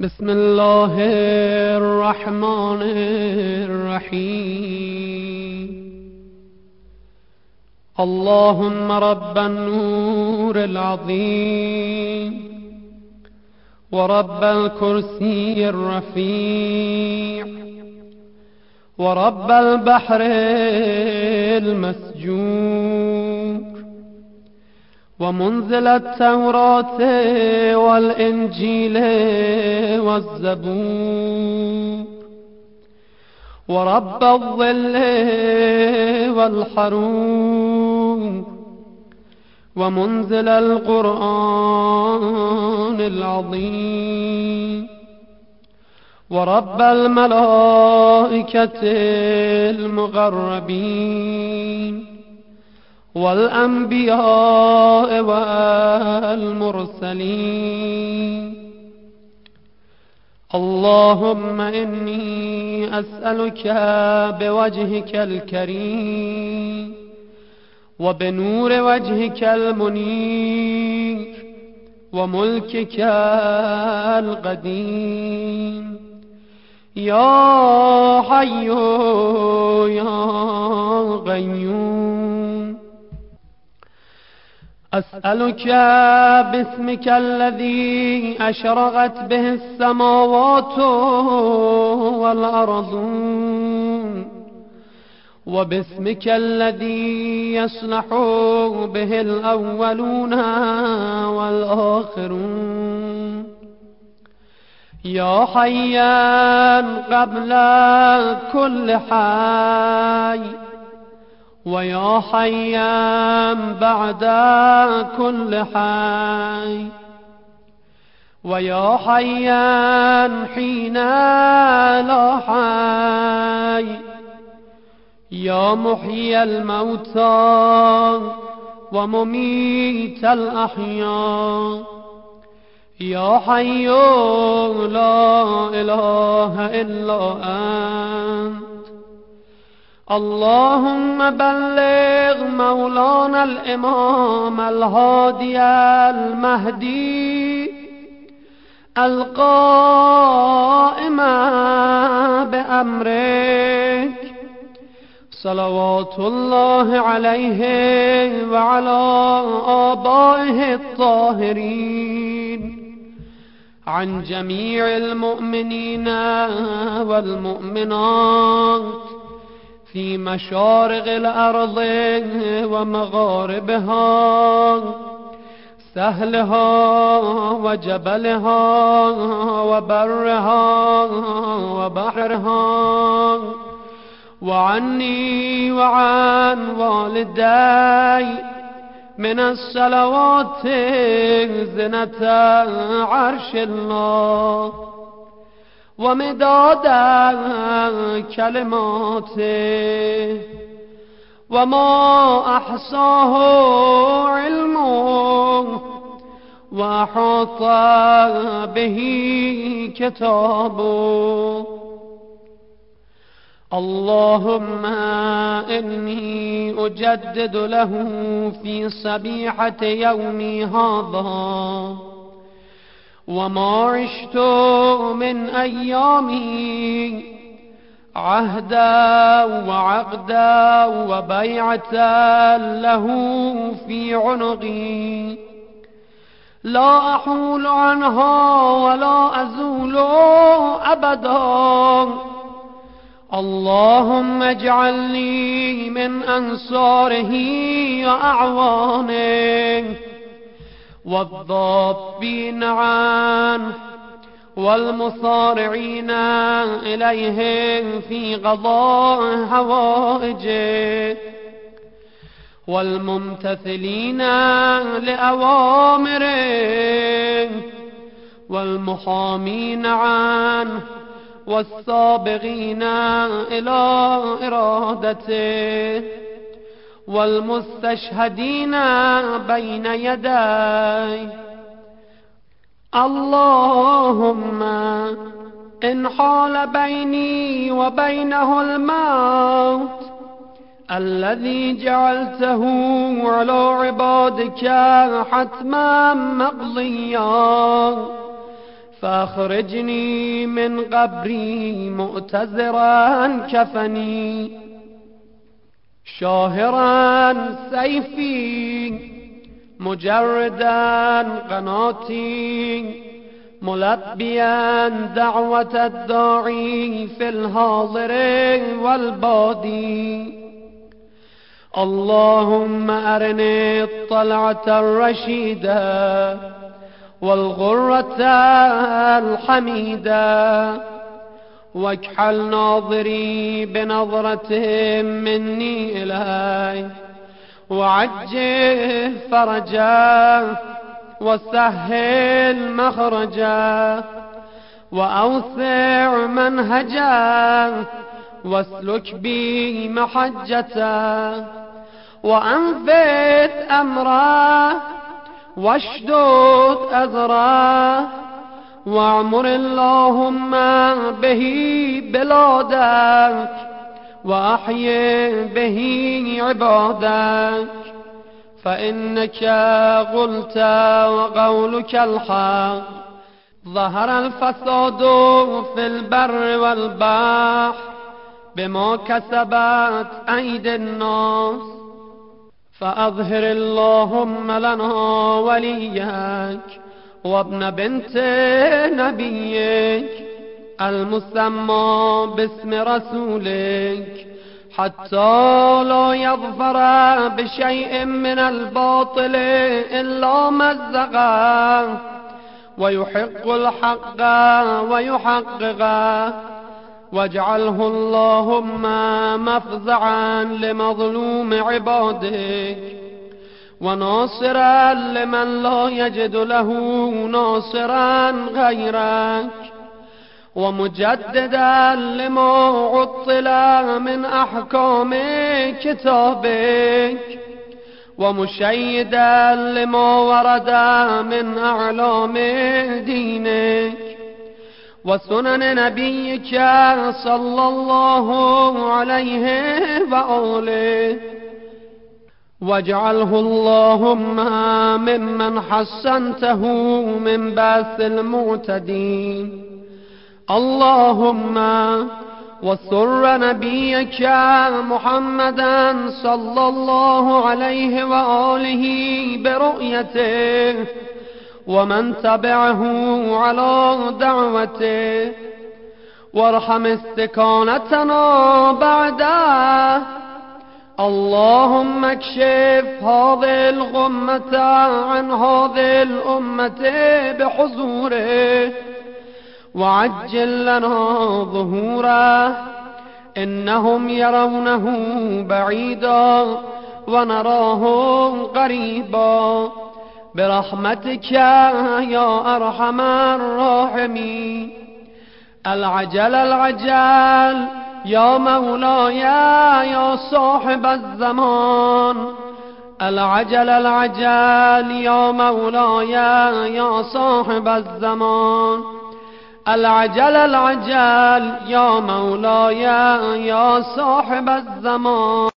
بسم الله الرحمن الرحيم. اللهم رب النور العظيم ورب الكرسي الرفيع ورب البحر المسجور ومنزل التوراة والإنجيل والزبور ورب الظل والحروب ومنزل القرآن العظيم ورب الملائكة المغربين والأنبياء والمرسلين. اللهم إني أسألك بوجهك الكريم وبنور وجهك المنير وملكك القديم. يا حي يا قيوم. أسألك باسمك الذي أشرقت به السماوات والأرض. وباسمك الذي يصلح به الأولون والآخرون. يا حيا قبل كل حي. ويا حيا بعد كل حي. ويا حيا حين لا حي. يا محيي الموتى ومميت الأحياء يا حي لا إله إلا أنت. اللهم بلغ مولانا الإمام الهادي المهدي القائم بأمرك. صلوات الله عليه وعلى آبائه الطاهرين. عن جميع المؤمنين والمؤمنات. في مشارق الأرض ومغاربها سهلها وجبلها وبرها وبحرها. وعني وعن والدي من الصلوات زنة عرش الله. ومداد كلماته وما أحصاه علمه وأحاط به كتابه اللهم إني أجدد له في صبيحة يومي هذا وما عشت من أيامي عهدا وعقدا وبيعة له في عنقي. لا أحول عنها ولا أزول أبدا. اللهم اجعلني من أنصاره وأعوانه. والضابين عنه والمصارعين إليه في قضاء حوائجه والممتثلين لأوامره والمحامين عنه والسابقين إلى إرادته والمستشهدين بين يديه اللهم إن حال بيني وبينه الموت الذي جعلته على عبادك حتما مقضيا. فأخرجني من قبري مؤتزرا كفني. شاهرا سيفي مجردا قناتي ملبيا دعوة الداعي في الحاضر والبادي اللهم أرني الطلعة الرشيدة والغرة الحميدة واكحل ناظري بنظرة مني إلي وعجل فرجا وسهل مخرجا. وأوسع منهجا واسلك بي محجتا. وأنفت أمره واشدد أزره واعمر اللهم به بلادك وأحيي به عبادك فإنك قلت وقولك الحق. ظهر الفساد في البر والبحر بما كسبت أيدي الناس. فأظهر اللهم لنا وليك وابن بنت نبيك المسمى باسم رسولك. حتى لا يظفر بشيء من الباطل إلا مزقه ويحق الحق ويحققه واجعله اللهم مفزعا لمظلوم عبادك. وناصرا لمن لا يجد له ناصرا غيرك ومجددا لما عطل من أحكام كتابك. ومشيدا لما ورد من أعلام دينك. وسنن نبيك صلى الله عليه وآله. واجعله اللهم ممن حسنته من بأس المعتدين. اللهم وسر نبيك محمدا صلى الله عليه وآله برؤيته ومن تبعه على دعوته. وارحم استكانتنا بعده. اللهم اكشف هذه الغمة عن هذه الأمة بحضوره وعجل لنا ظهوره. إنهم يرونه بعيدا ونراه قريبا. برحمتك يا أرحم الراحمين. العجل العجل يا مولاي يا صاحب الزمان. العجل العجل يا مولاي يا صاحب الزمان. العجل العجل يا مولاي يا صاحب الزمان.